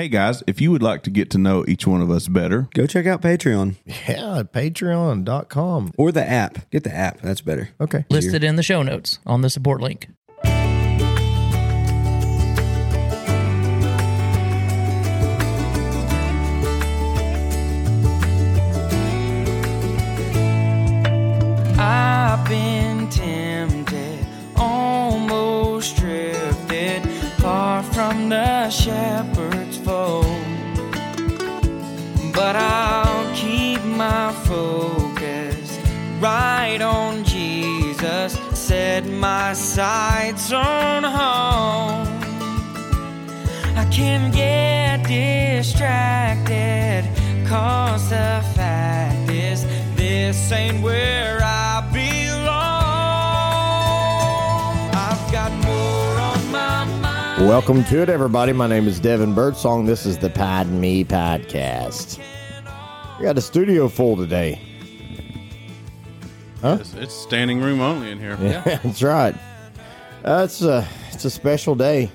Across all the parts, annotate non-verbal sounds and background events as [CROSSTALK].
Hey guys, if you would like to get to know each one of us better, Go check out Patreon Yeah, patreon.com. or the app. Get the app. That's better. Okay. Listed in the show notes on the support link. I've been tempted, almost drifted far from the shepherd's But I'll keep my focus right on Jesus, set my sights on home. I can get distracted, cause the fact is, this ain't where I belong. I've got more on my mind. Welcome to it, everybody. My name is Devin Birdsong. This is the Pod Me Podcast. We got a studio full today. it's, it's standing room only in here. Yeah, [LAUGHS] that's right. That's Uh, a it's a special day.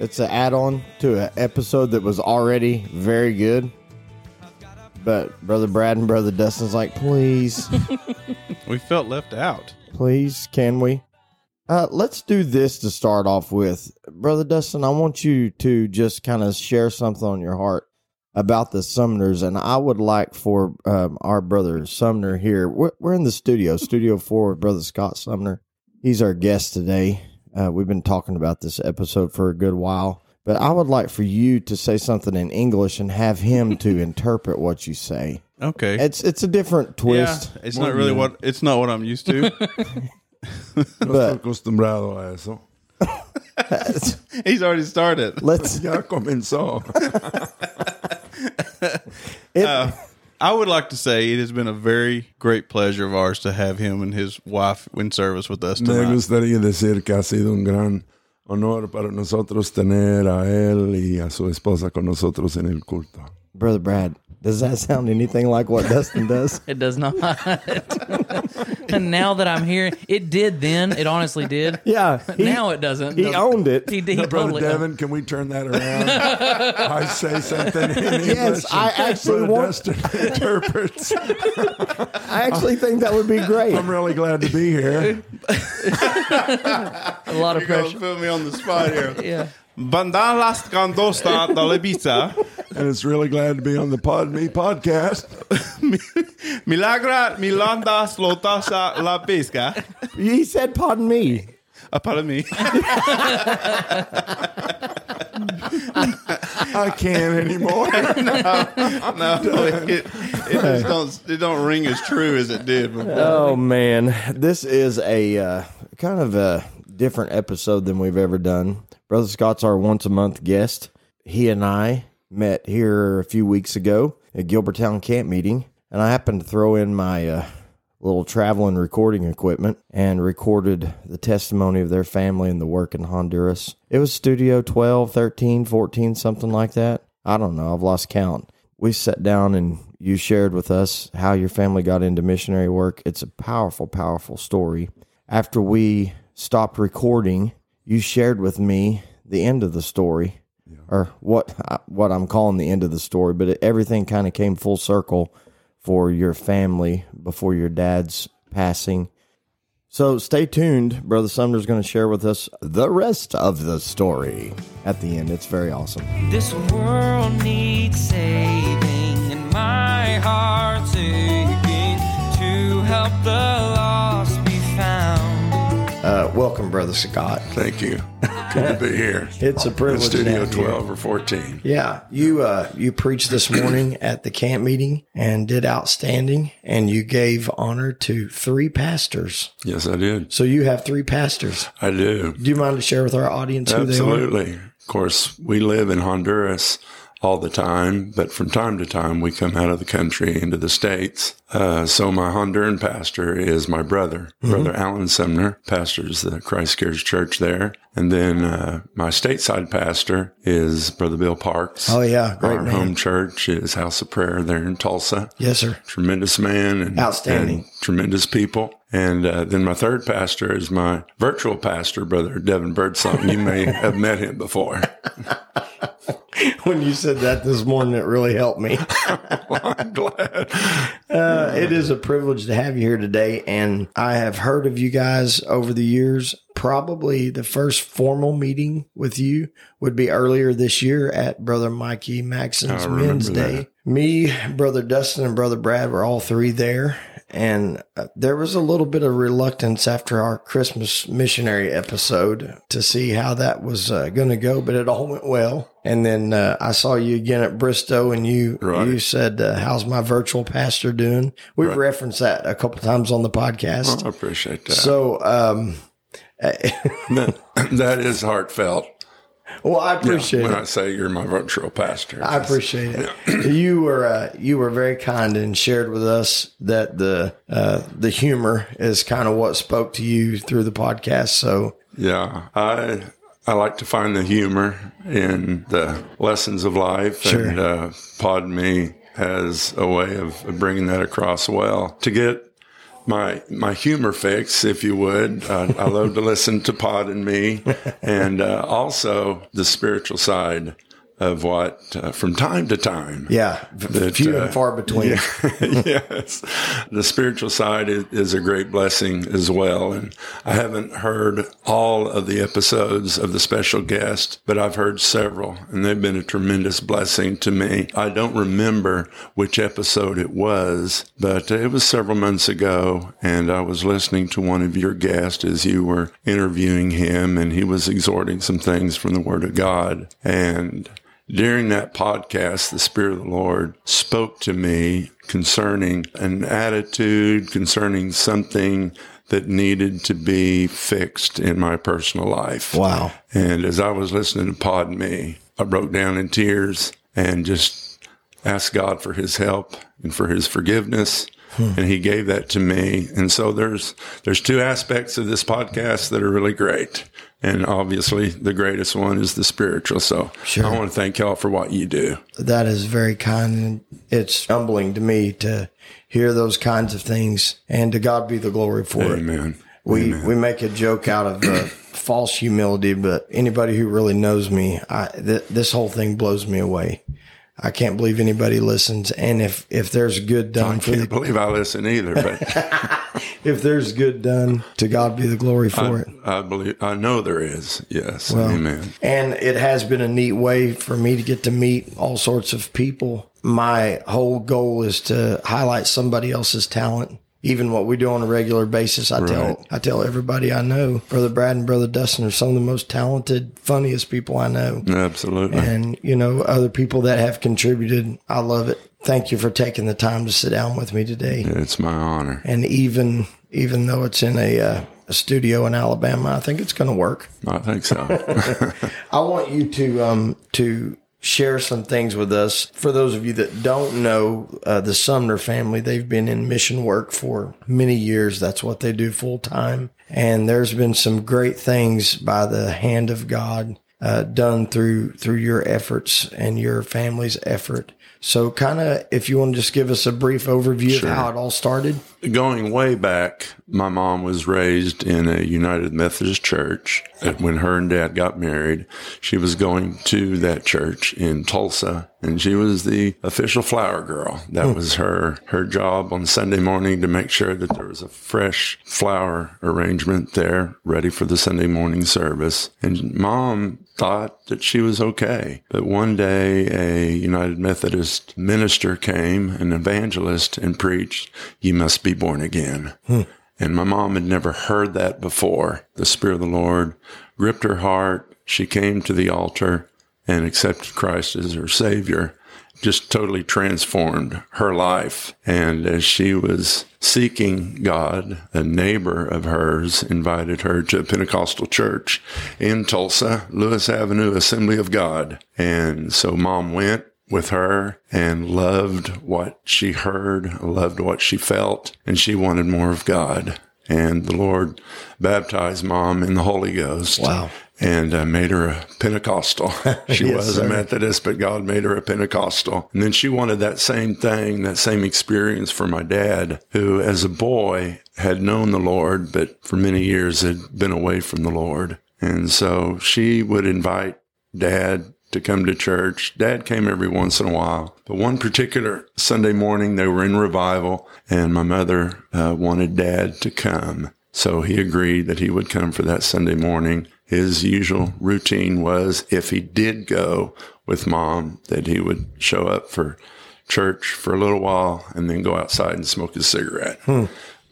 It's an add-on to an episode that was already very good. But brother Brad and brother Dustin's like, please, [LAUGHS] We felt left out. please, can we? Uh, let's do this to start off with, brother Dustin. I want you to just kind of share something on your heart about the Sumners, and I would like for um, our brother Sumner here. We're, we're in the studio, [LAUGHS] Studio Four, with brother Scott Sumner. He's our guest today. Uh, we've been talking about this episode for a good while, but I would like for you to say something in English and have him to [LAUGHS] interpret what you say. Okay. It's it's a different twist, Yeah, it's not really what it's not what I'm used to. [LAUGHS] But acostumbrado a eso. He's already started. let's. Ya comenzó. [LAUGHS] It, uh, I would like to say it has been a very great pleasure of ours to have him and his wife in service with us Me tonight. gustaría decir que ha sido un gran honor para nosotros tener a él y a su esposa con nosotros en el culto. Brother Brad, does that sound anything like what Dustin does? [LAUGHS] It does not. [LAUGHS] [LAUGHS] and now that I'm here, it did then. It honestly did. [LAUGHS] Yeah, he, now it doesn't. he owned it. He, he Brother totally. Devin, can we turn that around? [LAUGHS] I say something in English. Yes, I actually want- Dustin interprets. I actually think that would be great. I'm really glad to be here. a lot of You're gonna pressure. put me on the spot here. Yeah. Bandalas candosta da lebiza. And it's really glad to be on the Pod Me podcast. [LAUGHS] Milagra milanda slotasa la pesca. He said, "Pardon me." Uh, pardon me. [LAUGHS] I can't anymore. [LAUGHS] No, it, it just don't it don't ring as true as it did before. Oh man, this is a uh, kind of a different episode than we've ever done. Brother Scott's our once a month guest. He and I met here a few weeks ago at Gilbertown camp meeting, and I happened to throw in my uh, little traveling recording equipment and recorded the testimony of their family and the work in Honduras. It was Studio 12, 13, 14, something like that. I don't know. I've lost count. We sat down and you shared with us how your family got into missionary work. It's a powerful, powerful story. After we stopped recording, you shared with me the end of the story, or what uh, what I'm calling the end of the story. But it, everything kind of came full circle for your family before your dad's passing. So stay tuned. Brother Sumner's going to share with us the rest of the story at the end. It's very awesome. This world needs saving, and my heart's aching to help the lost be found. Uh, welcome, Brother Scott. Thank you. Good to be here. [LAUGHS] It's a privilege. to Studio have you. 12 or 14. Yeah, you uh, you preached this morning at the camp meeting and did outstanding, and you gave honor to three pastors. Yes, I did. So you have three pastors. I do. Do you mind to share with our audience who they are? Absolutely. Of course, we live in Honduras all the time, but from time to time we come out of the country into the States. Uh, so my Honduran pastor is my brother, Mm-hmm. Brother Alan Sumner, pastors the Christ Cares Church there. And then uh, my stateside pastor is Brother Bill Parks. Oh yeah, great Our man. home church is House of Prayer there in Tulsa. Yes, sir. Tremendous man and Outstanding. and tremendous people. And uh, then my third pastor is my virtual pastor, Brother Devin Birdsong. You may [LAUGHS] have met him before. [LAUGHS] when you said that this morning, it really helped me. [LAUGHS] I'm glad. Uh, it is a privilege to have you here today, and I have heard of you guys over the years. Probably the first formal meeting with you would be earlier this year at Brother Mikey Maxon's Men's Day. that. Me, Brother Dustin, and Brother Brad were all three there. And uh, there was a little bit of reluctance after our Christmas missionary episode to see how that was uh, going to go, but it all went well. And then uh, I saw you again at Bristow, and you Right. you said, uh, "How's my virtual pastor doing?" We've Right. referenced that a couple times on the podcast. I appreciate that. So, um, [LAUGHS] that, that is heartfelt. well, I Yeah, appreciate when it. I say you're my virtual pastor. I appreciate it. [CLEARS THROAT] You were uh, you were very kind and shared with us that the uh, the humor is kind of what spoke to you through the podcast. So Yeah, I I like to find the humor in the lessons of life, Sure. and uh, Pod Me has a way of bringing that across well. To get my my humor fix, if you would, uh, I love to listen to Pod and Me, [LAUGHS] and uh, also the spiritual side of what uh, from time to time. yeah, That, few uh, and far between. [LAUGHS] yes. The spiritual side is, is a great blessing as well. And I haven't heard all of the episodes of the special guest, but I've heard several and they've been a tremendous blessing to me. I don't remember which episode it was, but it was several months ago and I was listening to one of your guests as you were interviewing him and he was exhorting some things from the word of God. And during that podcast, the Spirit of the Lord spoke to me concerning an attitude, concerning something that needed to be fixed in my personal life. Wow. And as I was listening to Pod Me, I broke down in tears and just asked God for his help and for his forgiveness. And he gave that to me. And so there's there's two aspects of this podcast that are really great. And obviously the greatest one is the spiritual. So Sure. I want to thank y'all for what you do. That is very kind, and it's humbling to me to hear those kinds of things. And to God be the glory for it. Amen. We Amen. we make a joke out of uh, [CLEARS THROAT] false humility, but anybody who really knows me, I th- this whole thing blows me away. I can't believe anybody listens, and if if there's good done I for can't the, believe I listen either, but [LAUGHS] if there's good done, to God be the glory for it. I believe I know there is. Yes. Amen. And it has been a neat way for me to get to meet all sorts of people. My whole goal is to highlight somebody else's talent. Even what we do on a regular basis, I tell I tell everybody I know. Brother Brad and Brother Dustin are some of the most talented, funniest people I know. Absolutely. And you know, other people that have contributed. I love it. Thank you for taking the time to sit down with me today. It's my honor. And even even though it's in a, uh, a studio in Alabama, I think it's going to work. I think so. [LAUGHS] I want you to um to share some things with us. For those of you that don't know uh, the Sumner family, they've been in mission work for many years. That's what they do full time. And there's been some great things by the hand of God uh, done through through your efforts and your family's effort. So, kind of, if you want to just give us a brief overview Sure. of how it all started. Going way back, my mom was raised in a United Methodist church. And When her and dad got married, she was going to that church in Tulsa, and she was the official flower girl. That hmm. was her her job on Sunday morning to make sure that there was a fresh flower arrangement there, ready for the Sunday morning service. And mom thought that she was okay. But one day, a United Methodist minister came, an evangelist, and preached, You must be born again. Hmm. And my mom had never heard that before. The Spirit of the Lord gripped her heart. She came to the altar and accepted Christ as her Savior. Just totally transformed her life. And as she was seeking God, a neighbor of hers invited her to a Pentecostal church in Tulsa, Lewis Avenue Assembly of God. And so mom went with her and loved what she heard, loved what she felt, and she wanted more of God. And the Lord baptized mom in the Holy Ghost. Wow. And uh, made her a Pentecostal. [LAUGHS] She Yes, was sir. a Methodist, but God made her a Pentecostal. And then she wanted that same thing, that same experience for my dad, who as a boy had known the Lord, but for many years had been away from the Lord. And so she would invite dad to come to church. Dad came every once in a while. But one particular Sunday morning, they were in revival, and my mother uh, wanted Dad to come. So he agreed that he would come for that Sunday morning. His usual routine was if he did go with mom, that he would show up for church for a little while and then go outside and smoke a cigarette.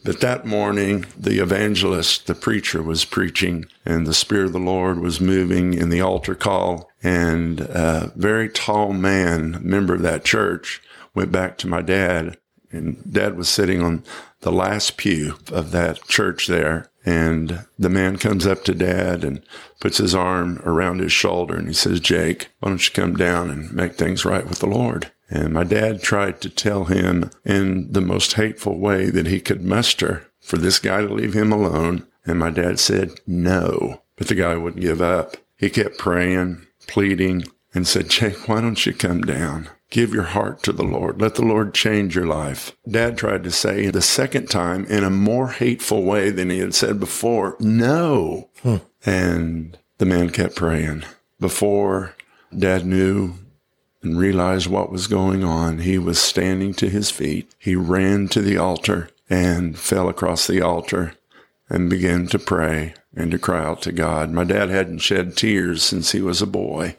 But that morning, the evangelist, the preacher, was preaching, and the Spirit of the Lord was moving in the altar call. And a very tall man, member of that church, went back to my dad, and dad was sitting on the last pew of that church there. And the man comes up to dad and puts his arm around his shoulder and he says, Jake, why don't you come down and make things right with the Lord? And my dad tried to tell him in the most hateful way that he could muster for this guy to leave him alone. And my dad said, no. But the guy wouldn't give up. He kept praying, pleading, and said, Jake, why don't you come down? Give your heart to the Lord. Let the Lord change your life. Dad tried to say the second time in a more hateful way than he had said before, no. Hmm. And the man kept praying. Before dad knew and realized what was going on, he was standing to his feet. He ran to the altar and fell across the altar and began to pray and to cry out to God. My dad hadn't shed tears since he was a boy.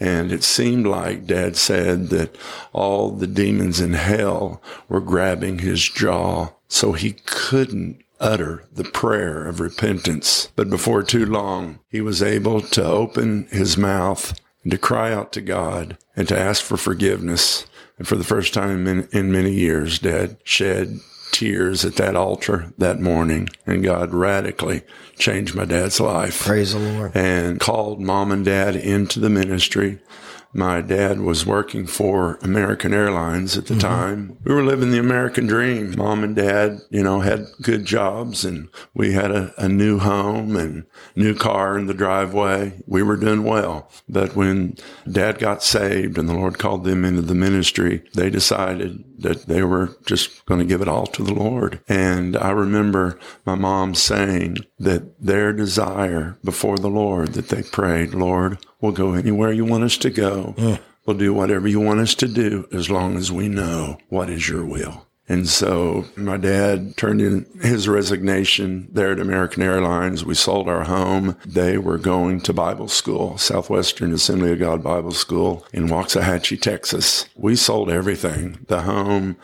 And it seemed like dad said that all the demons in hell were grabbing his jaw so he couldn't utter the prayer of repentance. But before too long, he was able to open his mouth and to cry out to God and to ask for forgiveness. And for the first time in, in many years, dad shed tears at that altar that morning and God radically changed my dad's life Praise the Lord. and called mom and dad into the ministry. My dad was working for American Airlines at the mm-hmm. time. We were living the American dream. Mom and dad, you know, had good jobs and we had a, a new home and new car in the driveway. We were doing well. But when dad got saved and the Lord called them into the ministry, they decided that they were just going to give it all to the Lord. And I remember my mom saying that their desire before the Lord, that they prayed, Lord, we'll go anywhere you want us to go. We'll do whatever you want us to do as long as we know what is your will. And so my dad turned in his resignation there at American Airlines. We sold our home. They were going to Bible school, Southwestern Assembly of God Bible School in Waxahachie, Texas. We sold everything, the home,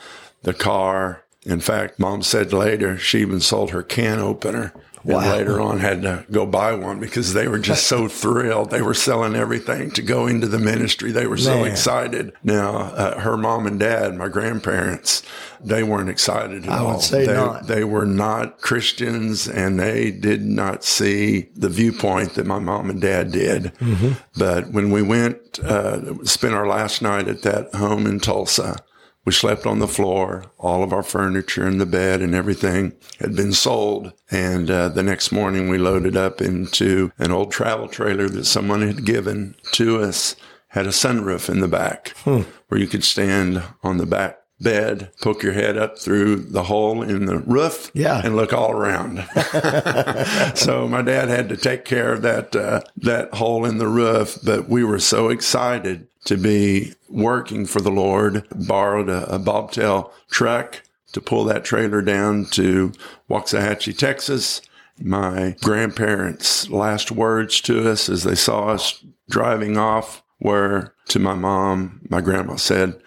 the car. In fact, mom said later she even sold her can opener. And later on had to go buy one because they were just so [LAUGHS] thrilled. They were selling everything to go into the ministry. They were so Man. excited. Now, uh, her mom and dad, my grandparents, they weren't excited at I would all. say they, not. they were not Christians and they did not see the viewpoint that my mom and dad did. Mm-hmm. But when we went, uh, spent our last night at that home in Tulsa, we slept on the floor. All of our furniture and the bed and everything had been sold. And uh, the next morning, we loaded up into an old travel trailer that someone had given to us. Had a sunroof in the back where you could stand on the back bed, poke your head up through the hole in the roof, Yeah. and look all around. [LAUGHS] so my dad had to take care of that uh, that hole in the roof, but we were so excited to be working for the Lord. Borrowed a, a bobtail truck to pull that trailer down to Waxahachie, Texas. My grandparents' last words to us as they saw us driving off were to my mom. My grandma said,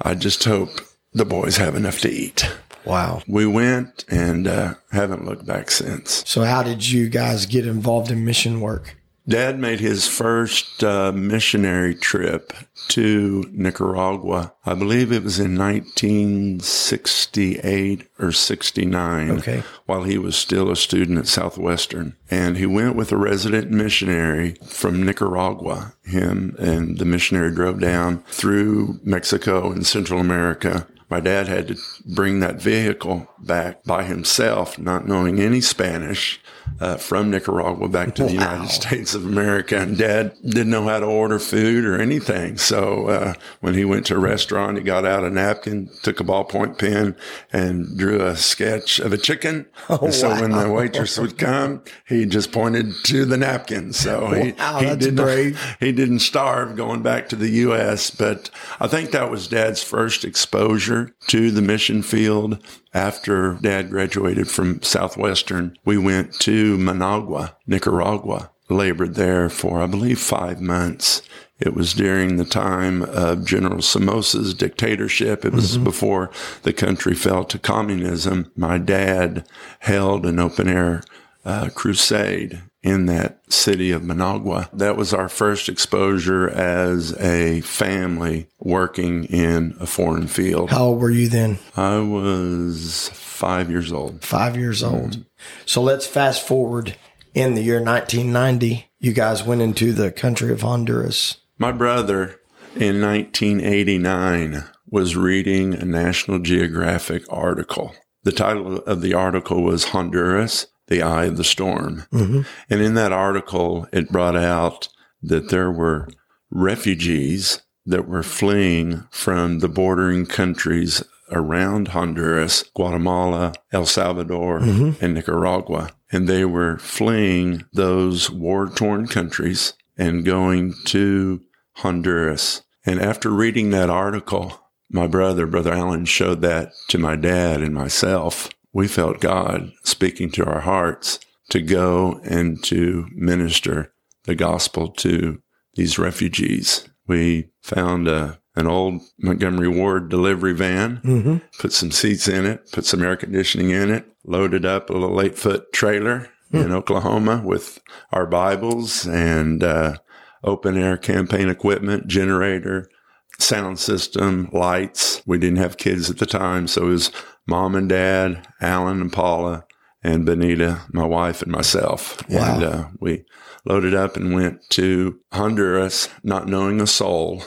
"I just hope the boys have enough to eat." Wow. We went and uh, haven't looked back since. So, how did you guys get involved in mission work? Dad made his first uh, missionary trip to Nicaragua. I believe it was in 1968 or 69. Okay. While he was still a student at Southwestern. And he went with a resident missionary from Nicaragua. Him and the missionary drove down through Mexico and Central America My dad had to bring that vehicle back by himself, not knowing any Spanish, uh, from Nicaragua back to the United States of America. And dad didn't know how to order food or anything. So, uh, when he went to a restaurant, he got out a napkin, took a ballpoint pen and drew a sketch of a chicken. and so when the waitress would come, he just pointed to the napkin. So [LAUGHS] he, Wow, he didn't, brave. he didn't starve going back to the U.S., but I think that was dad's first exposure to the mission field. After dad graduated from Southwestern, we went to Managua, Nicaragua, labored there for, I believe, five months. It was during the time of General Somoza's dictatorship. It was before the country fell to communism. My dad held an open air uh, crusade in that city of Managua. That was our first exposure as a family working in a foreign field. How old were you then? I was five years old. Five years Mm-hmm. old. So let's fast forward in the year 1990. You guys went into the country of Honduras. My brother in 1989 was reading a National Geographic article. The title of the article was Honduras, the Eye of the Storm. And in that article, it brought out that there were refugees that were fleeing from the bordering countries around Honduras, Guatemala, El Salvador, mm-hmm. and Nicaragua. And they were fleeing those war torn countries and going to Honduras. And after reading that article, my brother, Brother Allen, showed that to my dad and myself. We felt God speaking to our hearts to go and to minister the gospel to these refugees. We found a, an old Montgomery Ward delivery van, put some seats in it, put some air conditioning in it, loaded up a little eight foot trailer in Oklahoma with our Bibles and uh, open air campaign equipment, generator, sound system, lights. We didn't have kids at the time, so it was mom and dad, Alan and Paula, and Benita, my wife, and myself. Wow. And uh, we loaded up and went to Honduras, not knowing a soul,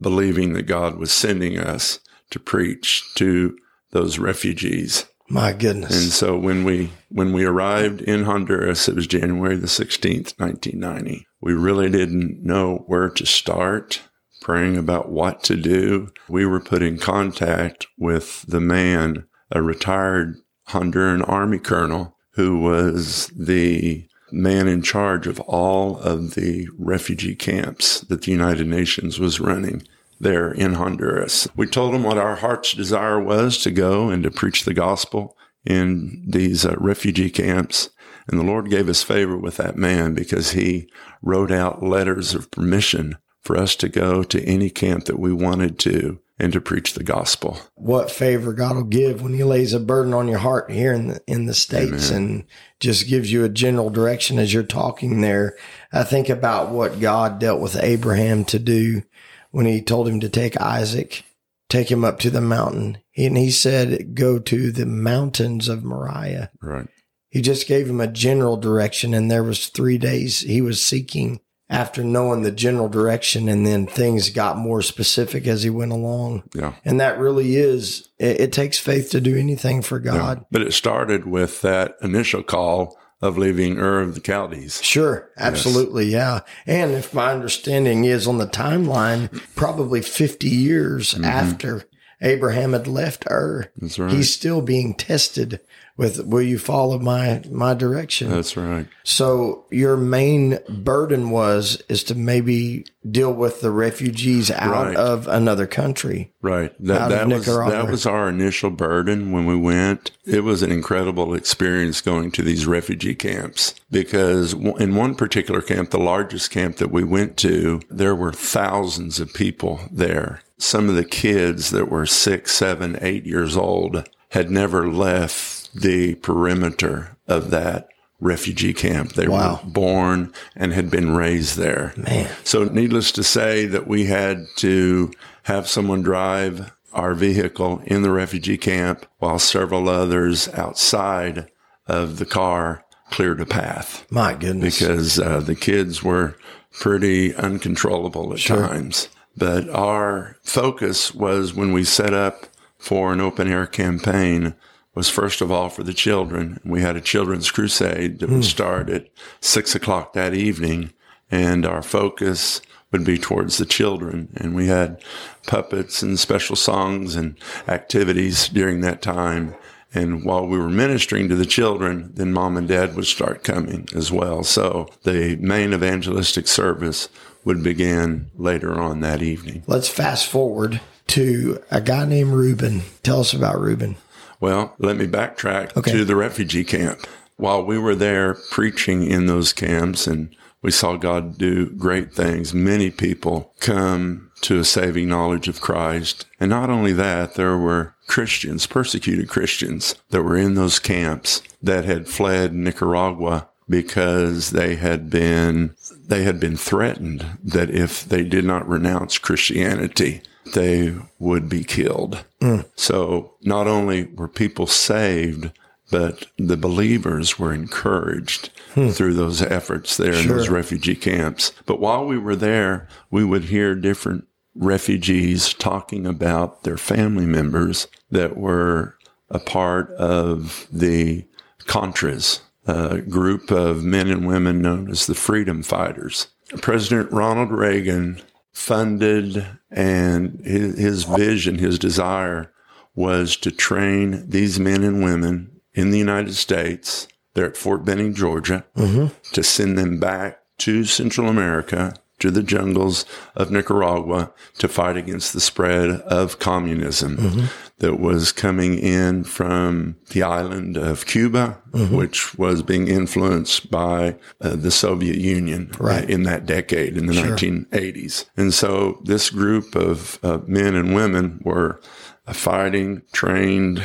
believing that God was sending us to preach to those refugees. My goodness. And so when we when we arrived in Honduras, it was January the sixteenth, nineteen ninety. We really didn't know where to start praying about what to do. We were put in contact with the man, a retired Honduran army colonel, who was the man in charge of all of the refugee camps that the United Nations was running there in Honduras. We told him what our heart's desire was to go and to preach the gospel in these uh, refugee camps. And the Lord gave us favor with that man because he wrote out letters of permission for us to go to any camp that we wanted to and to preach the gospel. what favor God will give when He lays a burden on your heart here in the in the states and just gives you a general direction as you're talking there. I think about what God dealt with Abraham to do when He told him to take Isaac, take him up to the mountain, and He said, "Go to the mountains of Moriah." Right. He just gave him a general direction, and there was three days he was seeking after knowing the general direction, and then things got more specific as he went along. Yeah. And that really is, it, it takes faith to do anything for God. But it started with that initial call of leaving Ur of the Chaldees. Sure, absolutely, yeah. And if my understanding is on the timeline, probably 50 years mm-hmm. after Abraham had left Ur, right. he's still being tested with, will you follow my, my direction? That's right. So your main burden was is to maybe deal with the refugees out Right. of another country. Right. That, that was Nicaragua. that was our initial burden when we went. It was an incredible experience going to these refugee camps because in one particular camp, the largest camp that we went to, there were thousands of people there. Some of the kids that were six, seven, eight years old had never left the perimeter of that refugee camp. They Wow. were born and had been raised there. Man. So, needless to say, that we had to have someone drive our vehicle in the refugee camp while several others outside of the car cleared a path My goodness. because uh, the kids were pretty uncontrollable at Sure. times. But our focus was when we set up for an open air campaign was first of all for the children. We had a children's crusade that would hmm. start at six o'clock that evening, and our focus would be towards the children. And we had puppets and special songs and activities during that time. And while we were ministering to the children, then mom and dad would start coming as well. So the main evangelistic service would begin later on that evening. Let's fast forward to a guy named Reuben. Tell us about Reuben. Well, let me backtrack Okay. to the refugee camp. While we were there preaching in those camps and we saw God do great things, many people come to a saving knowledge of Christ. And not only that, there were Christians, persecuted Christians that were in those camps that had fled Nicaragua because they had been they had been threatened that if they did not renounce Christianity, they would be killed. Mm. So not only were people saved, but the believers were encouraged hmm. through those efforts there in those refugee camps. But while we were there, we would hear different refugees talking about their family members that were a part of the Contras, a group of men and women known as the Freedom Fighters. President Ronald Reagan funded and his, his vision, his desire was to train these men and women in the United States. They're at Fort Benning, Georgia, mm-hmm. to send them back to Central America, to the jungles of Nicaragua, to fight against the spread of communism that was coming in from the island of Cuba, which was being influenced by uh, the Soviet Union Right. in that decade in the 1980s. And so this group of uh, men and women were a fighting, trained,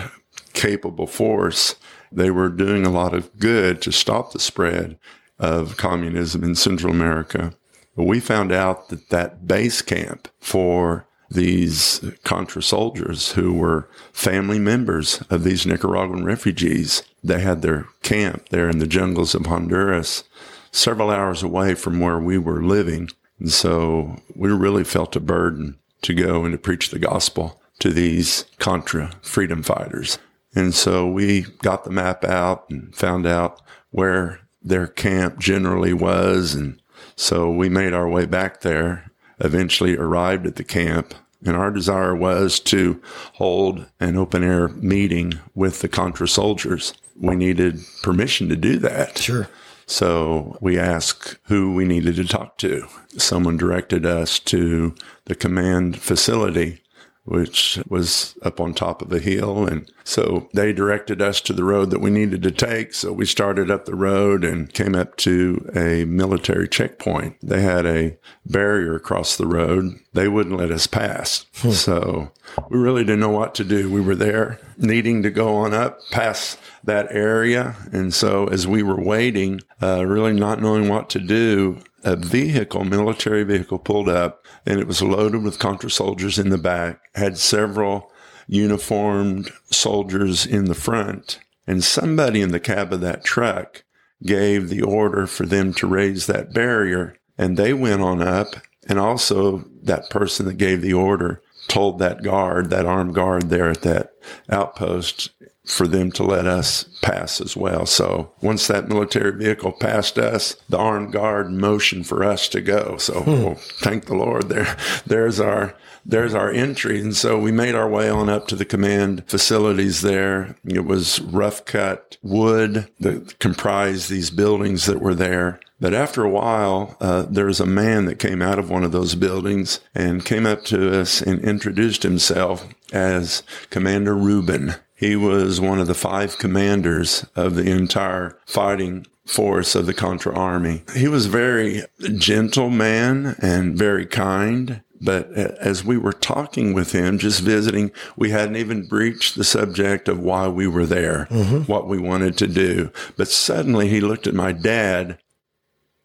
capable force. They were doing a lot of good to stop the spread of communism in Central America. But we found out that that base camp for these Contra soldiers who were family members of these Nicaraguan refugees, they had their camp there in the jungles of Honduras, several hours away from where we were living. And so we really felt a burden to go and to preach the gospel to these Contra freedom fighters. And so we got the map out and found out where their camp generally was. And so we made our way back there, eventually arrived at the camp. And our desire was to hold an open air meeting with the Contra soldiers. We needed permission to do that. Sure. So we asked who we needed to talk to. Someone directed us to the command facility, which was up on top of a hill. And so they directed us to the road that we needed to take. So we started up the road and came up to a military checkpoint. They had a barrier across the road. They wouldn't let us pass. So we really didn't know what to do. We were there needing to go on up past that area. And so as we were waiting, uh, really not knowing what to do, a vehicle, military vehicle pulled up and it was loaded with Contra soldiers in the back, had several uniformed soldiers in the front. And somebody in the cab of that truck gave the order for them to raise that barrier. And they went on up. And also that person that gave the order told that guard, that armed guard there at that outpost, for them to let us pass as well. So once that military vehicle passed us, the armed guard motioned for us to go. So well, thank the Lord there. There's our, there's our entry. And so we made our way on up to the command facilities there. It was rough cut wood that comprised these buildings that were there. But after a while, uh, there was a man that came out of one of those buildings and came up to us and introduced himself as Commander Reuben. He was one of the five commanders of the entire fighting force of the Contra Army. He was a very gentle man and very kind. But as we were talking with him, just visiting, we hadn't even breached the subject of why we were there, mm-hmm. what we wanted to do. But suddenly he looked at my dad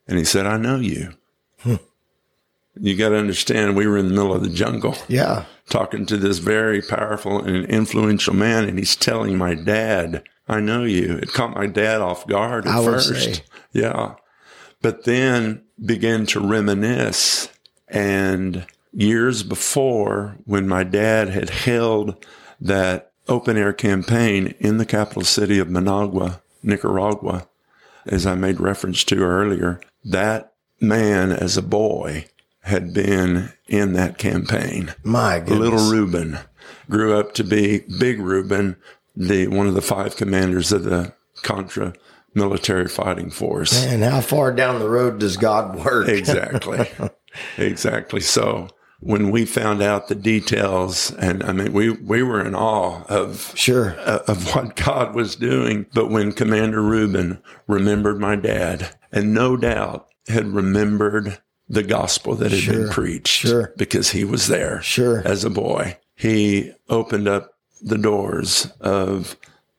and he said, I know you. You got to understand, we were in the middle of the jungle Yeah. talking to this very powerful and influential man, and he's telling my dad, I know you. It caught my dad off guard at first. say. Yeah. But then began to reminisce. And years before, when my dad had held that open air campaign in the capital city of Managua, Nicaragua, as I made reference to earlier, that man as a boy had been in that campaign. My goodness. Little Reuben grew up to be Big Reuben, the one of the five commanders of the Contra military fighting force. And how far down the road does God work? Exactly. [LAUGHS] exactly. So when we found out the details, and I mean, we, we were in awe of Sure. uh, of what God was doing. But when Commander Reuben remembered my dad, and no doubt had remembered the gospel that had been preached, sure. because he was there, Sure. as a boy, he opened up the doors of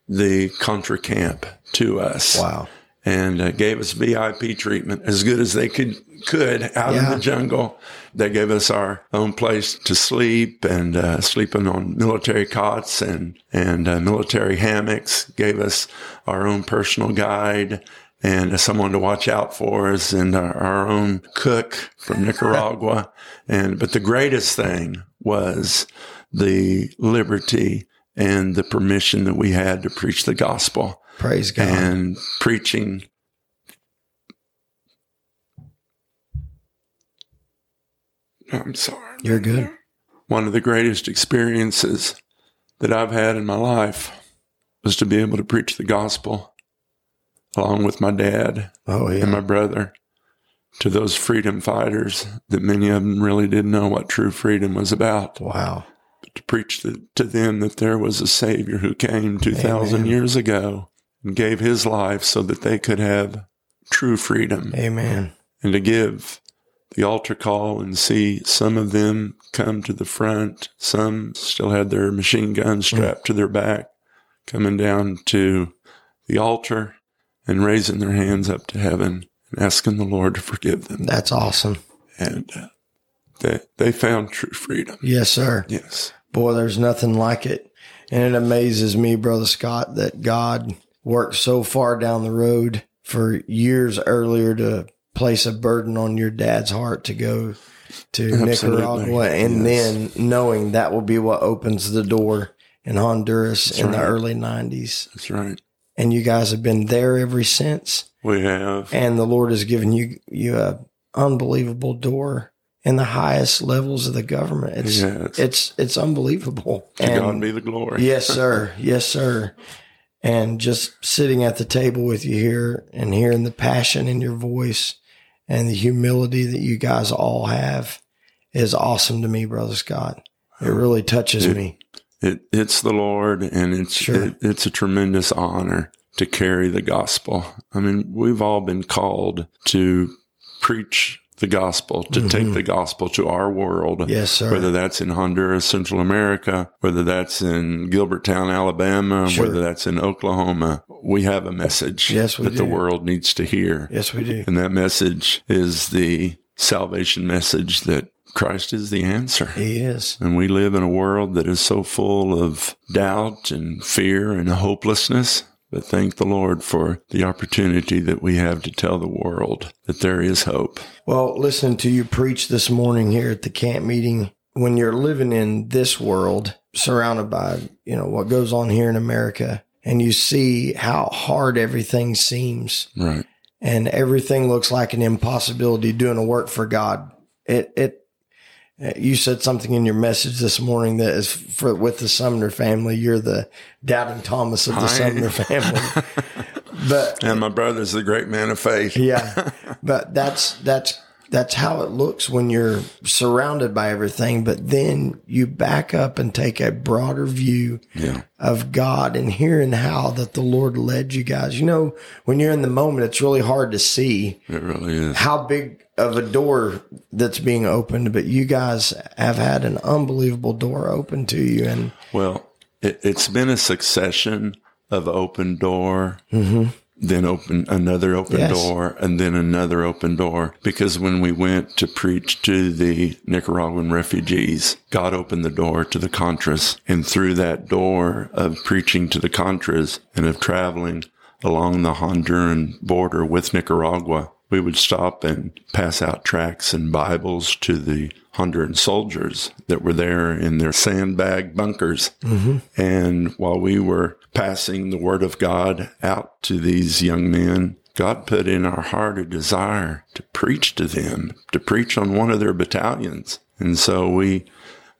the Contra camp to us Wow. and uh, gave us VIP treatment as good as they could could out Yeah. in the jungle. They gave us our own place to sleep and uh, sleeping on military cots and and uh, military hammocks. Gave us our own personal guide and someone to watch out for us and our, our own cook from Nicaragua. [LAUGHS] and but the greatest thing was the liberty and the permission that we had to preach the gospel Praise God. and preaching I'm sorry. You're good. One of the greatest experiences that I've had in my life was to be able to preach the gospel along with my dad Oh, and my brother to those freedom fighters that many of them really didn't know what true freedom was about. Wow. to preach to, to them that there was a Savior who came 2,000 Amen. years ago and gave his life so that they could have true freedom Amen. and to give the altar call and see some of them come to the front. Some still had their machine guns strapped to their back, coming down to the altar and raising their hands up to heaven and asking the Lord to forgive them. That's awesome. And uh, they, they found true freedom. Yes, sir. Yes. Boy, there's nothing like it. And it amazes me, Brother Scott, that God worked so far down the road for years earlier to place a burden on your dad's heart to go to Absolutely. Nicaragua and Yes. then knowing that will be what opens the door in Honduras in the early 90s. That's right. And you guys have been there ever since. We have. And the Lord has given you you a unbelievable door in the highest levels of the government. It's Yes. it's it's unbelievable. To God be the glory. yes, sir. Yes, sir. And just sitting at the table with you here and hearing the passion in your voice and the humility that you guys all have is awesome to me, Brother Scott. It really touches It- me. It, it's the Lord, and it's Sure. it, it's a tremendous honor to carry the gospel. I mean, we've all been called to preach the gospel, to take the gospel to our world. Mm-hmm. Yes, sir. Whether that's in Honduras, Central America, whether that's in Gilbertown, Alabama, Sure. whether that's in Oklahoma, we have a message Yes, that the world needs to hear. Yes, we do. And that message is the salvation message that Christ is the answer. He is. And we live in a world that is so full of doubt and fear and hopelessness. But thank the Lord for the opportunity that we have to tell the world that there is hope. Well, listening to you preach this morning here at the camp meeting, when you're living in this world, surrounded by, you know, what goes on here in America, and you see how hard everything seems Right. and everything looks like an impossibility doing a work for God. It, it, Uh, you said something in your message this morning that is for with the Sumner family. You're the doubting Thomas of the I- Sumner family. [LAUGHS] but And my brother's the great man of faith. yeah, but that's that's that's how it looks when you're surrounded by everything. But then you back up and take a broader view Yeah. of God and hearing how that the Lord led you guys. You know, when you're in the moment, it's really hard to see It really is. how big of a door that's being opened. But you guys have had an unbelievable door open to you, and Well, it, it's been a succession of open door, mm-hmm. Then open another open Yes. door, and then another open door. Because when we went to preach to the Nicaraguan refugees, God opened the door to the Contras, and through that door of preaching to the Contras and of traveling along the Honduran border with Nicaragua, we would stop and pass out tracts and Bibles to the Honduran soldiers that were there in their sandbag bunkers. Mm-hmm. And while we were passing the word of God out to these young men, God put in our heart a desire to preach to them, to preach on one of their battalions. And so we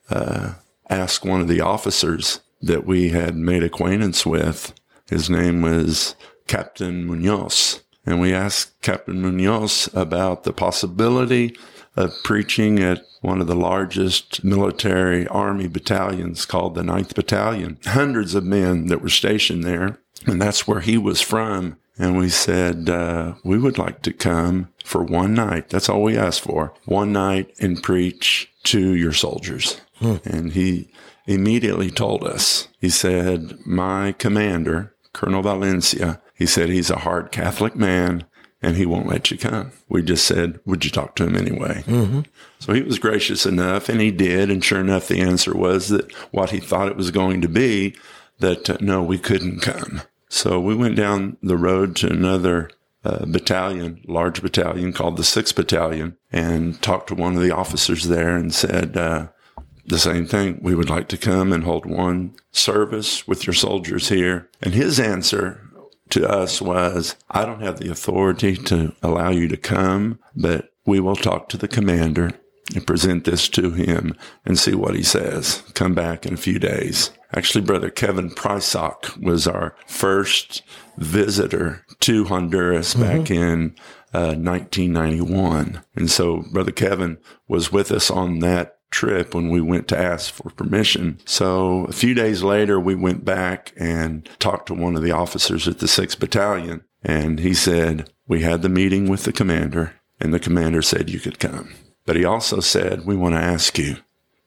uh, asked one of the officers that we had made acquaintance with. His name was Captain Munoz. And we asked Captain Munoz about the possibility of preaching at one of the largest military army battalions called the 9th Battalion. Hundreds of men that were stationed there. And that's where he was from. And we said, uh, we would like to come for one night. That's all we asked for. One night and preach to your soldiers. And he immediately told us, he said, my commander, Colonel Valencia, he said he's a hard Catholic man and he won't let you come. We just said, would you talk to him anyway? So he was gracious enough and he did. And sure enough, the answer was that what he thought it was going to be, that uh, no, we couldn't come. So we went down the road to another uh, battalion, large battalion called the 6th Battalion, and talked to one of the officers there and said, uh, the same thing. We would like to come and hold one service with your soldiers here. And his answer to us was, I don't have the authority to allow you to come, but we will talk to the commander and present this to him and see what he says. Come back in a few days. Actually, Brother Kevin Prysock was our first visitor to Honduras back in uh, 1991. And so Brother Kevin was with us on that trip when we went to ask for permission. So a few days later, we went back and talked to one of the officers at the 6th Battalion. And he said, we had the meeting with the commander and the commander said you could come. But he also said, we want to ask you,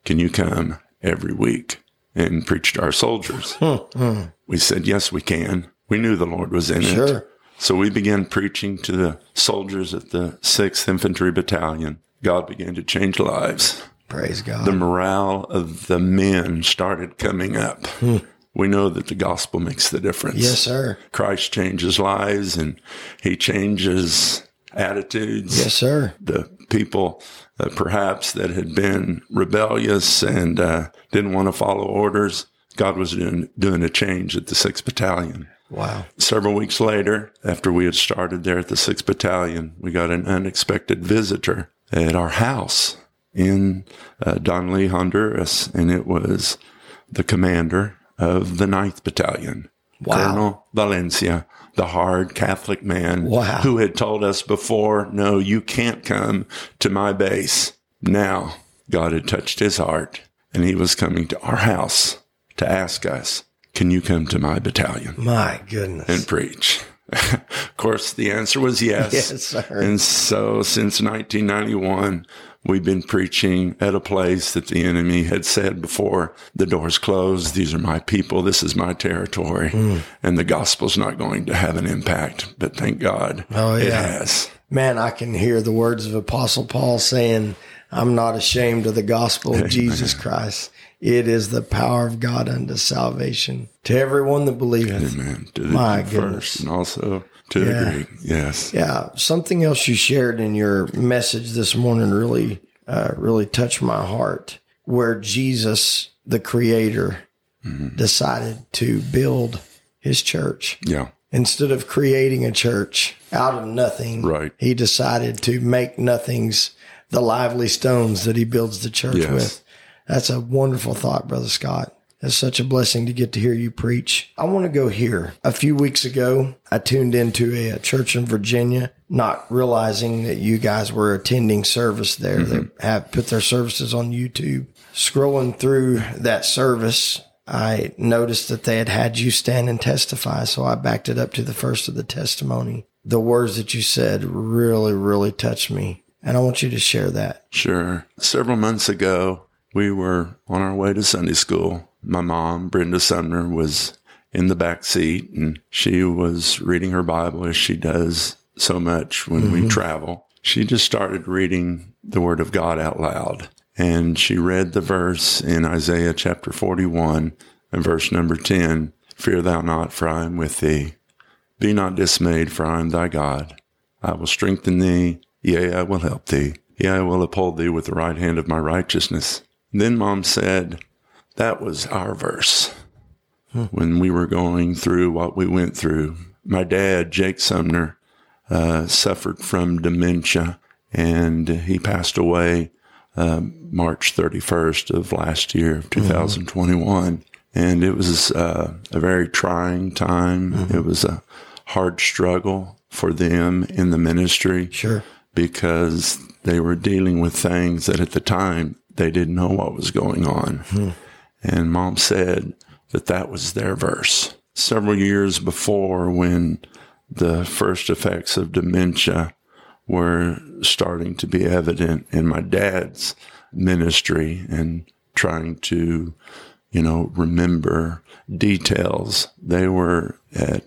can you come every week and preach to our soldiers? [LAUGHS] we said, yes, we can. We knew the Lord was in it. So we began preaching to the soldiers at the 6th Infantry Battalion. God began to change lives. Praise God. The morale of the men started coming up. We know that the gospel makes the difference. yes, sir. Christ changes lives and he changes attitudes. Yes, sir. The people uh, perhaps that had been rebellious and uh, didn't want to follow orders, God was doing, doing a change at the 6th Battalion. Wow. Several weeks later, after we had started there at the 6th Battalion, we got an unexpected visitor at our house in uh, Danlí, Honduras, and it was the commander of the 9th Battalion, Wow. Colonel Valencia, the hard Catholic man Wow. who had told us before, no, you can't come to my base. Now, God had touched his heart, and he was coming to our house to ask us, can you come to my battalion? My goodness. and preach. [LAUGHS] of course, the answer was yes. Yes, sir. And so since 1991, we've been preaching at a place that the enemy had said before the doors closed, these are my people, this is my territory, Hmm. and the gospel's not going to have an impact. But thank God Oh, it has. Man, I can hear the words of Apostle Paul saying, I'm not ashamed of the gospel of Jesus Christ. It is the power of God unto salvation to everyone that believeth. Amen. To the My goodness. first and also to Yeah. Greek. Yes. Yeah, something else you shared in your message this morning really, uh, really touched my heart. Where Jesus, the Creator, Mm-hmm. decided to build His church Yeah. instead of creating a church out of nothing. Right. He decided to make nothings the lively stones that He builds the church Yes. with. That's a wonderful thought, Brother Scott. It's such a blessing to get to hear you preach. I want to go here. A few weeks ago, I tuned into a, a church in Virginia, not realizing that you guys were attending service there. They mm-hmm. have put their services on YouTube. Scrolling through that service, I noticed that they had had you stand and testify. So I backed it up to the first of the testimony. The words that you said really, really touched me. And I want you to share that. Sure. Several months ago, we were on our way to Sunday school. My mom, Brenda Sumner, was in the back seat and she was reading her Bible as she does so much when we mm-hmm. travel. She just started reading the Word of God out loud. And she read the verse in Isaiah chapter 41 and verse number 10 Fear thou not, for I am with thee. Be not dismayed, for I am thy God. I will strengthen thee. Yea, I will help thee. Yea, I will uphold thee with the right hand of my righteousness. Then mom said, that was our verse when we were going through what we went through. My dad, Jake Sumner, uh, suffered from dementia and he passed away um, March 31st of last year, of 2021. And it was uh, a very trying time. It was a hard struggle for them in the ministry Sure. because they were dealing with things that at the time they didn't know what was going on. And mom said that that was their verse. Several years before, when the first effects of dementia were starting to be evident in my dad's ministry and trying to, you know, remember details, they were at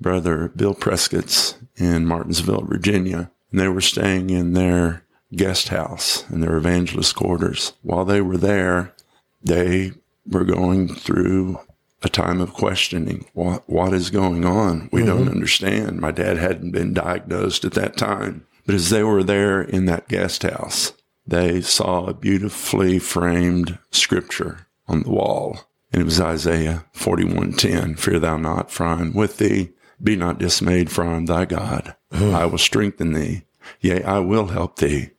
brother Bill Prescott's in Martinsville, Virginia, and they were staying in their guest house in their evangelist quarters. While they were there, they were going through a time of questioning. What, what is going on? We don't mm-hmm. understand. My dad hadn't been diagnosed at that time. But as they were there in that guest house, they saw a beautifully framed scripture on the wall. And it was Isaiah 41:10, Fear thou not, for I am with thee. Be not dismayed, for I am thy God. I will strengthen thee. Yea, I will help thee.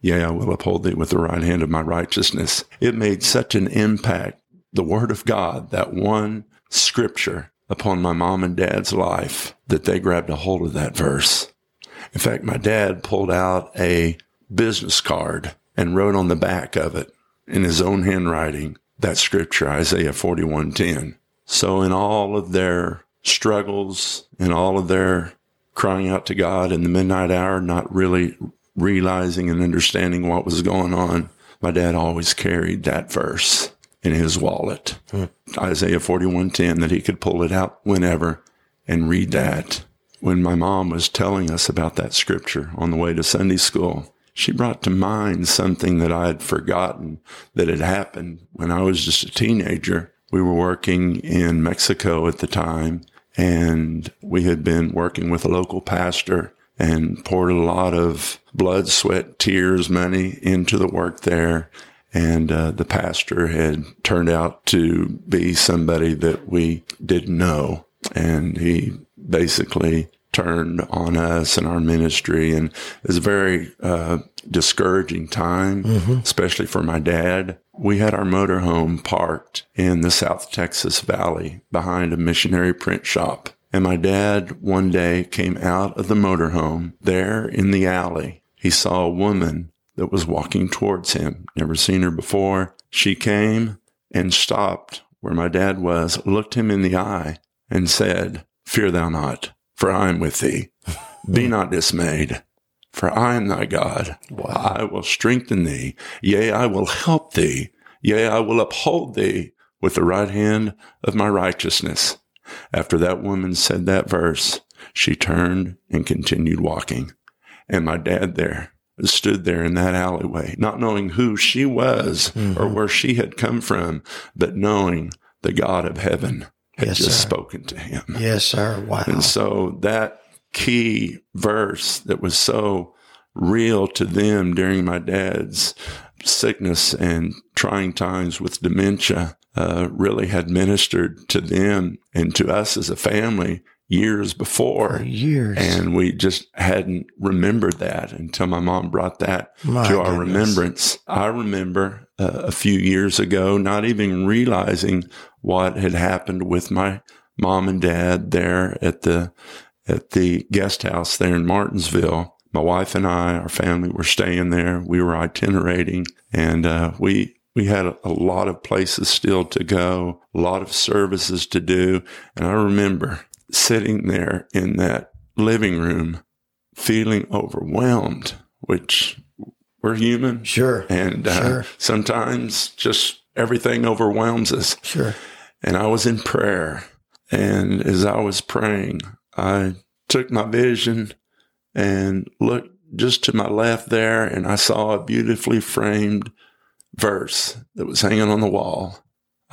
Yea, I will uphold thee with the right hand of my righteousness. It made such an impact, the word of God, that one scripture upon my mom and dad's life, that they grabbed a hold of that verse. In fact, my dad pulled out a business card and wrote on the back of it in his own handwriting that scripture, Isaiah 41:10. So in all of their struggles and all of their crying out to God in the midnight hour, not really realizing and understanding what was going on, my dad always carried that verse in his wallet. Isaiah 41:10 that he could pull it out whenever and read that. When my mom was telling us about that scripture on the way to Sunday school, she brought to mind something that I had forgotten that had happened when I was just a teenager. We were working in Mexico at the time and we had been working with a local pastor and poured a lot of blood, sweat, tears, money into the work there. And uh, the pastor had turned out to be somebody that we didn't know. And he basically turned on us and our ministry. And it was a very uh, discouraging time, especially for my dad. We had our motorhome parked in the South Texas Valley behind a missionary print shop. And my dad one day came out of the motorhome there in the alley. He saw a woman that was walking towards him. Never seen her before. She came and stopped where my dad was, looked him in the eye and said, Fear thou not, for I am with thee. Be [LAUGHS] not dismayed, for I am thy God. I will strengthen thee. Yea, I will help thee. Yea, I will uphold thee with the right hand of my righteousness. After that woman said that verse, she turned and continued walking. And my dad there stood there in that alleyway, not knowing who she was or where she had come from, but knowing the God of heaven had Yes, just sir. spoken to him. Yes, sir. Wow. And so that key verse that was so real to them during my dad's sickness and trying times with dementia uh, really had ministered to them and to us as a family years before. For years. And we just hadn't remembered that until my mom brought that My to our goodness. remembrance. I remember uh, a few years ago not even realizing what had happened with my mom and dad there at the at the guest house there in Martinsville. My wife and I, our family, were staying there. We were itinerating, and uh, we we had a, a lot of places still to go, a lot of services to do. And I remember sitting there in that living room, feeling overwhelmed, which we're human, Sure. and uh, Sure. sometimes just everything overwhelms us. Sure. And I was in prayer. And as I was praying, I took my vision and looked just to my left there, and I saw a beautifully framed verse that was hanging on the wall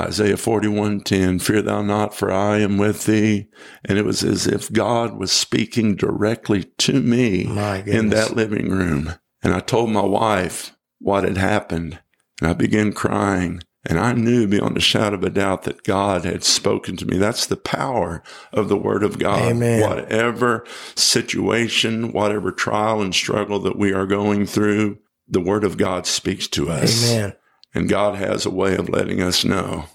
Isaiah 41:10, fear thou not, for I am with thee. And it was as if God was speaking directly to me in that living room. And I told my wife what had happened, and I began crying. And I knew beyond a shadow of a doubt that God had spoken to me. That's the power of the Word of God. Amen. Whatever situation, whatever trial and struggle that we are going through, the Word of God speaks to us. Amen. And God has a way of letting us know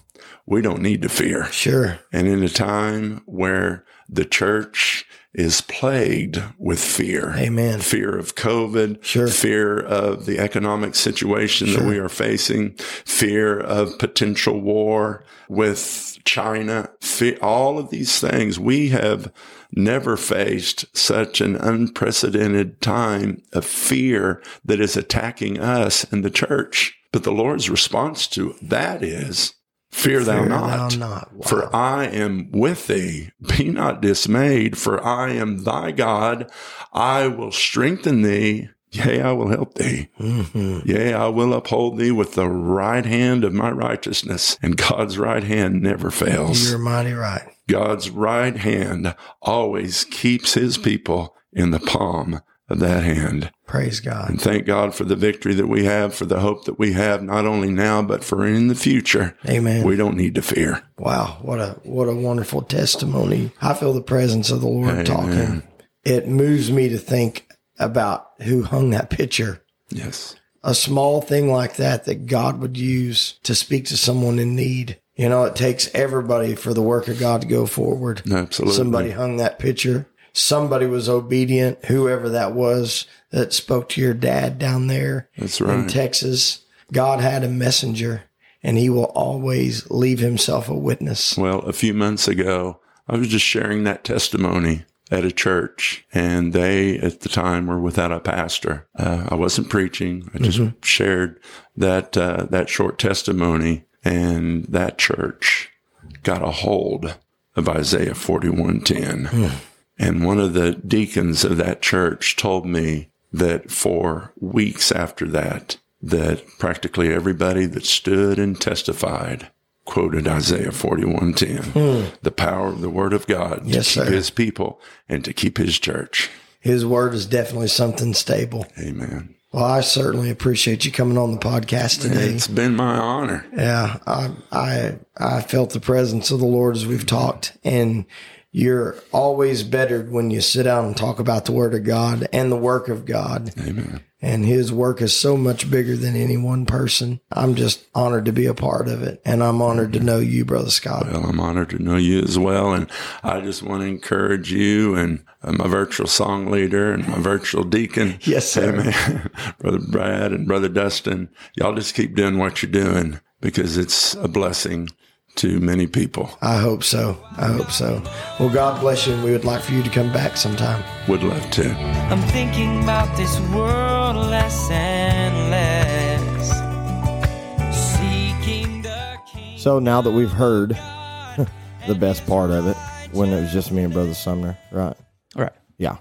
we don't need to fear. Sure. And in a time where the church is plagued with fear, Amen. fear of COVID, Sure. fear of the economic situation that we are facing, fear of potential war with China, fe- all of these things, we have never faced such an unprecedented time of fear that is attacking us in the church. But the Lord's response to that is, Fear, thou Fear not, thou not. Wow. for I am with thee. [LAUGHS] Be not dismayed, for I am thy God. I will strengthen thee. Yea, I will help thee. Mhm. Yea, I will uphold thee with the right hand of my righteousness. And God's right hand never fails. You're mighty right. God's right hand always keeps his people in the palm of that hand. Praise God. And thank God for the victory that we have, for the hope that we have, not only now, but for in the future. Amen. We don't need to fear. Wow, what a what a wonderful testimony. I feel the presence of the Lord talking. It moves me to think about who hung that picture. Yes. A small thing like that that God would use to speak to someone in need. You know, it takes everybody for the work of God to go forward. Absolutely. Somebody hung that picture. Somebody was obedient, whoever that was that spoke to your dad down there That's in. Texas. God had a messenger and he will always leave himself a witness. Well, a few months ago, I was just sharing that testimony at a church, and they at the time were without a pastor. Uh, I wasn't preaching; I just shared that uh, that short testimony, and that church got a hold of Isaiah forty one ten. And one of the deacons of that church told me that for weeks after that, that practically everybody that stood and testified quoted Isaiah 41:10, hmm. the power of the word of God Yes, to keep sir. his people and to keep his church. His word is definitely something stable. Amen. Well, I certainly appreciate you coming on the podcast today. It's been my honor. Yeah, I, I I felt the presence of the Lord as we've talked, and you're always bettered when you sit down and talk about the Word of God and the work of God. Amen. And His work is so much bigger than any one person. I'm just honored to be a part of it, and I'm honored to know you, Brother Scott. Well, I'm honored to know you as well. And I just want to encourage you and uh, my virtual song leader and my virtual deacon. [LAUGHS] Yes, sir. Amen. [LAUGHS] Brother Brad and Brother Dustin. Y'all just keep doing what you're doing because it's a blessing to many people. I hope so. I hope so. Well, God bless you, and we would like for you to come back sometime. Would love to. I'm thinking about this world less and less. Seeking the king. So now that we've heard [LAUGHS] the best part of it, when it was just me and Brother Sumner, right? Right. Yeah.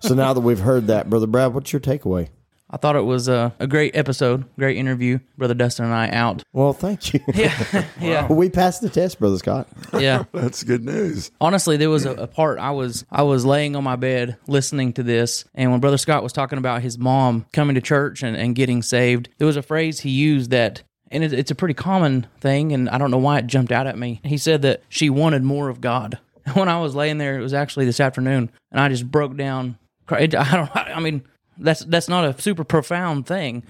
So now that we've heard that, Brother Brad, what's your takeaway? I thought it was a, a great episode, great interview. Brother Dustin and I out. Well, thank you. [LAUGHS] Yeah, [LAUGHS] yeah, we passed the test, Brother Scott. yeah. [LAUGHS] That's good news. Honestly, there was a, a part I was I was laying on my bed listening to this, and when Brother Scott was talking about his mom coming to church and, and getting saved, there was a phrase he used that, and it, it's a pretty common thing, and I don't know why it jumped out at me. He said that she wanted more of God. When I was laying there, it was actually this afternoon, and I just broke down. cry- I don't. I mean, that's that's not a super profound thing,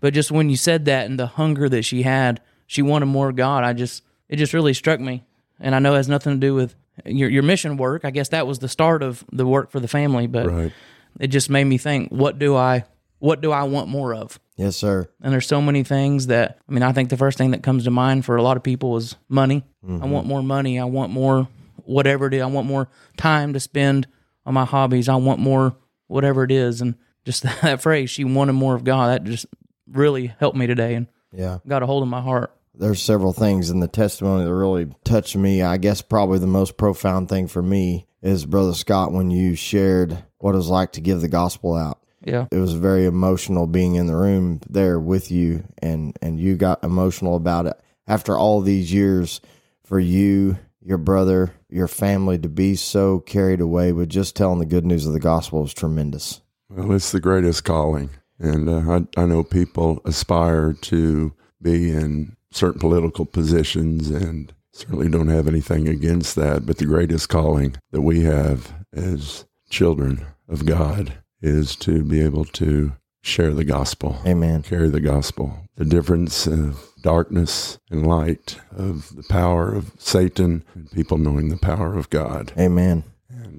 but just when you said that and the hunger that she had, she wanted more God. I just it just really struck me, and I know it has nothing to do with your your mission work. I guess that was the start of the work for the family, but Right. it just made me think: what do I what do I want more of? Yes, sir. And there's so many things that I mean, I think the first thing that comes to mind for a lot of people is money. I mm-hmm. want more money. I want more whatever it is. I want more time to spend on my hobbies. I want more whatever it is. And just [LAUGHS] that phrase, she wanted more of God, that just really helped me today and Yeah. got a hold of my heart. There's several things in the testimony that really touched me. I guess probably the most profound thing for me is Brother Scott when you shared what it was like to give the gospel out. Yeah. It was very emotional being in the room there with you and and you got emotional about it after all these years for you, your brother, your family to be so carried away with just telling the good news of the gospel is tremendous. Well, it's the greatest calling. And uh, I, I know people aspire to be in certain political positions and certainly don't have anything against that. But the greatest calling that we have as children of God is to be able to share the gospel, Amen. carry the gospel. The difference of darkness and light, of the power of Satan, and people knowing the power of God Amen.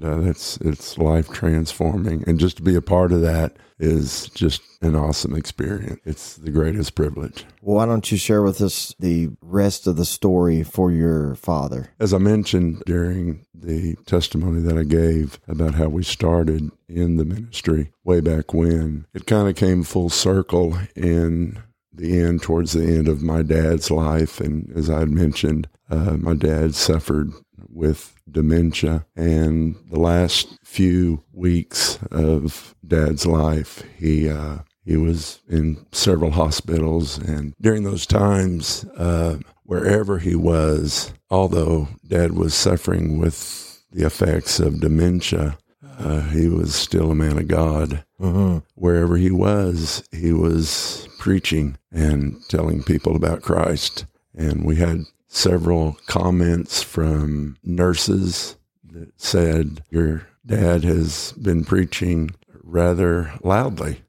And uh, that's it's life transforming. And just to be a part of that is just an awesome experience. It's the greatest privilege. Well, why don't you share with us the rest of the story for your father? as i mentioned during the testimony that i gave about how we started in the ministry way back when it kind of came full circle in the end towards the end of my dad's life and as i had mentioned uh, my dad suffered with dementia. And the last few weeks of dad's life, he, uh, he was in several hospitals. And during those times, uh, wherever he was, although dad was suffering with the effects of dementia, uh, he was still a man of God. Mm-hmm. Wherever he was, he was preaching and telling people about Christ. And we had several comments from nurses that said, Your dad has been preaching rather loudly.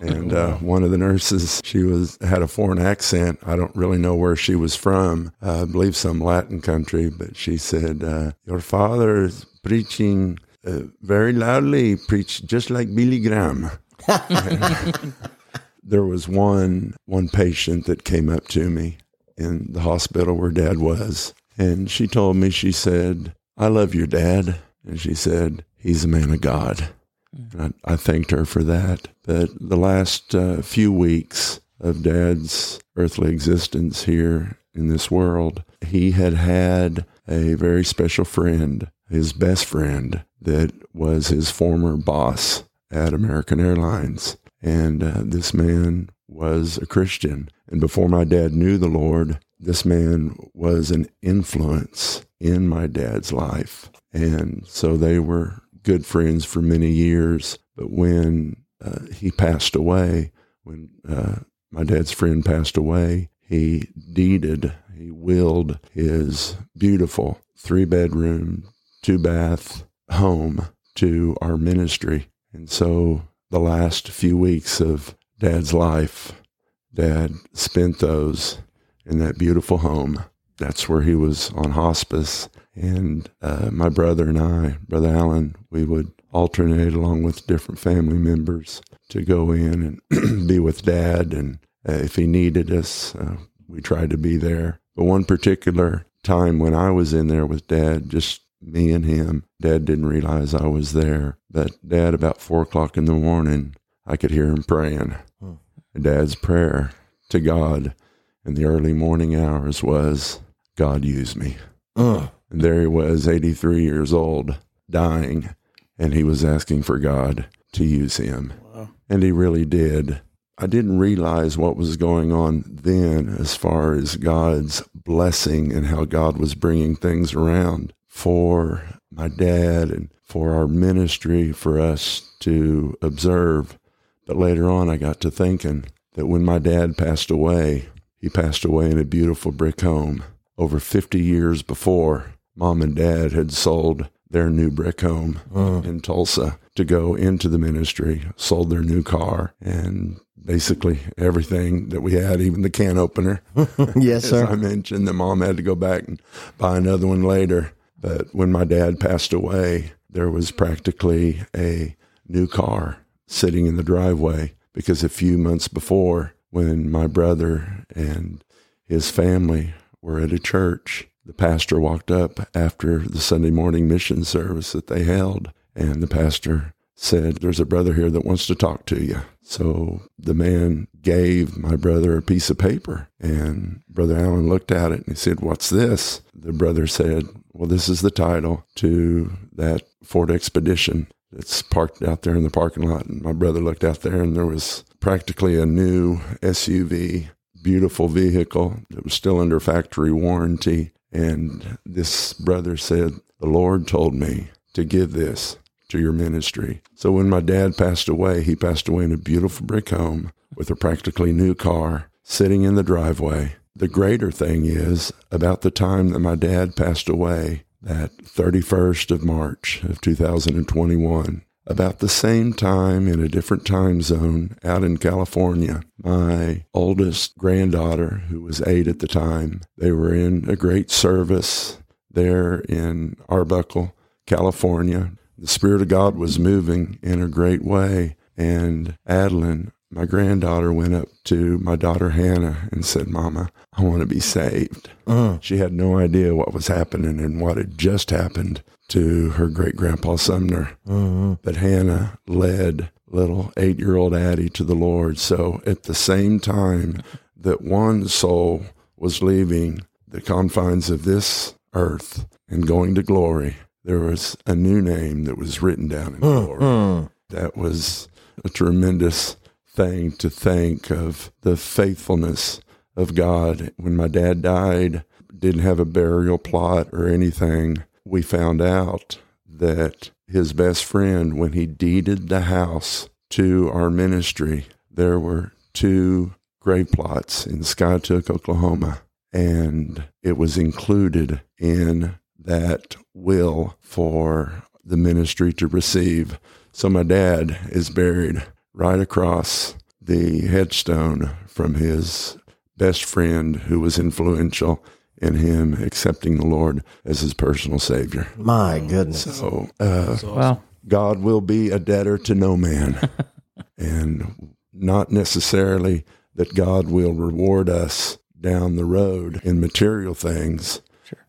And uh, one of the nurses, she was had a foreign accent. I don't really know where she was from. Uh, I believe some Latin country, but she said, uh, "Your father is preaching uh, very loudly, preached just like Billy Graham." [LAUGHS] there was one one patient that came up to me in the hospital where dad was and she told me she said i love your dad and she said he's a man of god I, I thanked her for that but the last uh, few weeks of dad's earthly existence here in this world he had had a very special friend his best friend that was his former boss at american airlines and uh, this man was a Christian. And before my dad knew the Lord, this man was an influence in my dad's life. And so they were good friends for many years. But when uh, he passed away, when uh, my dad's friend passed away, he deeded, he willed his beautiful three bedroom, two bath home to our ministry. And so the last few weeks of dad's life, dad spent those in that beautiful home. That's where he was on hospice. And uh, my brother and I, Brother Allen, we would alternate along with different family members to go in and [CLEARS THROAT] be with dad. And if he needed us, uh, we tried to be there. But one particular time when I was in there with dad, just me and him. Dad didn't realize I was there, but Dad, about four o'clock in the morning, I could hear him praying. Dad's prayer to God in the early morning hours was, God use me. Uh, And there he was, 83 years old, dying, and he was asking for God to use him. And he really did. I didn't realize what was going on then as far as God's blessing and how God was bringing things around for my dad and for our ministry for us to observe. But later on, I got to thinking that when my dad passed away, he passed away in a beautiful brick home. Over 50 years before, mom and dad had sold their new brick home uh. in Tulsa to go into the ministry, sold their new car, and basically everything that we had, even the can opener. [LAUGHS] yes, As I mentioned, that mom had to go back and buy another one later. But when my dad passed away, there was practically a new car sitting in the driveway because a few months before, when my brother and his family were at a church, the pastor walked up after the Sunday morning mission service that they held, and the pastor said, There's a brother here that wants to talk to you. So the man gave my brother a piece of paper, and Brother Allen looked at it and he said, What's this? The brother said, Well, this is the title to that Ford Expedition that's parked out there in the parking lot. And my brother looked out there, and there was practically a new SUV beautiful vehicle that was still under factory warranty. And this brother said, The Lord told me to give this to your ministry. So when my dad passed away, he passed away in a beautiful brick home with a practically new car sitting in the driveway. The greater thing is, about the time that my dad passed away, that 31st of March of 2021, about the same time in a different time zone out in California, my oldest granddaughter, who was eight at the time, they were in a great service there in Arbuckle, California. The Spirit of God was moving in a great way. And Adeline, my granddaughter, went up to my daughter Hannah and said, Mama, I want to be saved. Uh-huh. She had no idea what was happening and what had just happened to her great grandpa Sumner. Mm-hmm. But Hannah led little eight year old Addie to the Lord. So at the same time that one soul was leaving the confines of this earth and going to glory, there was a new name that was written down in glory. Mm-hmm. That was a tremendous thing to think of the faithfulness of God. When my dad died, didn't have a burial plot or anything. We found out that his best friend, when he deeded the house to our ministry, there were two grave plots in Skiatook, Oklahoma, and it was included in that will for the ministry to receive. So my dad is buried right across the headstone from his best friend who was influential in him accepting the Lord as his personal savior. My goodness. So uh, Wow. God will be a debtor to no man, [LAUGHS] and not necessarily that God will reward us down the road in material things.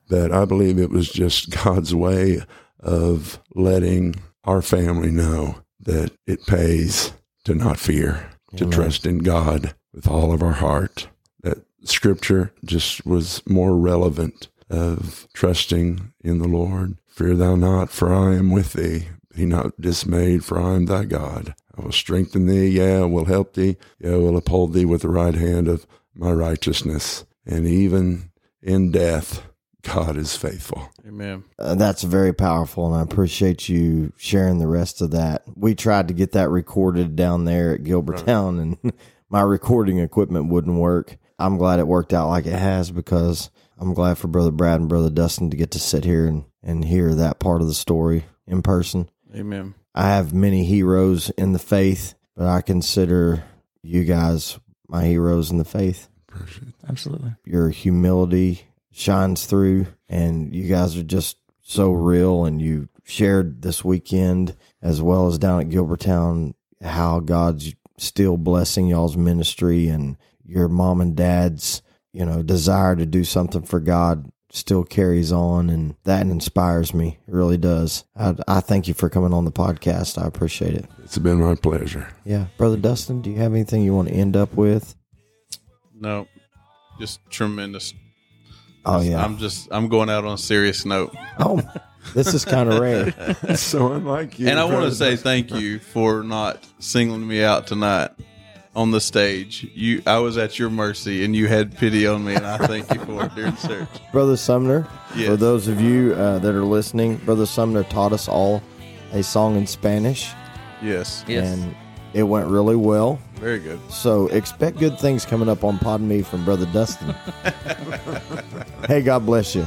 But I believe it was just God's way of letting our family know that it pays to not fear, to trust in God with all of our heart. That scripture just was more relevant of trusting in the Lord. Fear thou not, for I am with thee. Be not dismayed, for I am thy God. I will strengthen thee, yea, I will help thee, yea, I will uphold thee with the right hand of my righteousness. And even in death, God is faithful. Amen. Uh, that's very powerful, and I appreciate you sharing the rest of that. We tried to get that recorded down there at Gilbertown, and [LAUGHS] my recording equipment wouldn't work. I'm glad it worked out like it has because I'm glad for Brother Brad and Brother Dustin to get to sit here and, and hear that part of the story in person. Amen. I have many heroes in the faith, but I consider you guys my heroes in the faith. Absolutely. Your humility shines through, and you guys are just so real. And you shared this weekend, as well as down at Gilbertown, how God's still blessing y'all's ministry and your mom and dad's, you know, desire to do something for God still carries on and that inspires me. It really does. I, I thank you for coming on the podcast. I appreciate it. It's been my pleasure. yeah. Brother dustin do you have anything you want to end up with? No, just tremendous. oh yeah. I'm just I'm going out on a serious note, oh this is kind of rare. [LAUGHS] So unlike you. and I want to say thank you for not singling me out tonight on the stage. You, I was at your mercy, and you had pity on me, and I thank you for it during church. Brother Sumner, Yes. for those of you uh, that are listening, Brother Sumner taught us all a song in Spanish, Yes, Yes. and it went really well. very good. So expect good things coming up on Pod Me from Brother Dustin. [LAUGHS] hey, God bless you.